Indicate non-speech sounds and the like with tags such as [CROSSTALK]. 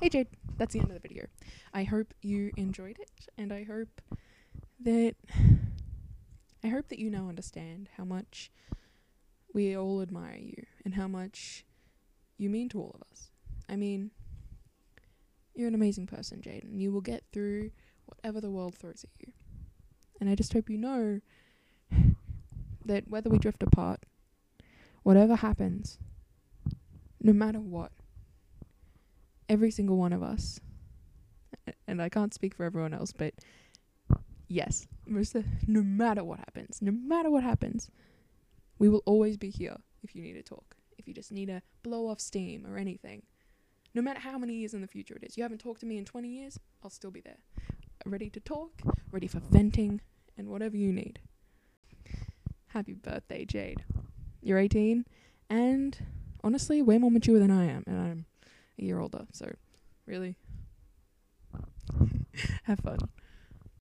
Hey Jade, that's the end of the video. I hope you enjoyed it, and I hope that I hope that you now understand how much we all admire you and how much you mean to all of us. I mean, you're an amazing person, Jade, and you will get through whatever the world throws at you. And I just hope you know that whether we drift apart, whatever happens, no matter what, every single one of us, and I can't speak for everyone else, but yes, no matter what happens, no matter what happens, we will always be here if you need to talk, if you just need to blow off steam or anything. No matter how many years in the future it is, you haven't talked to me in 20 years, I'll still be there. Ready to talk, ready for venting, and whatever you need. Happy birthday, Jade. You're 18, and honestly, way more mature than I am, and I'm year older, so really, [LAUGHS] have fun.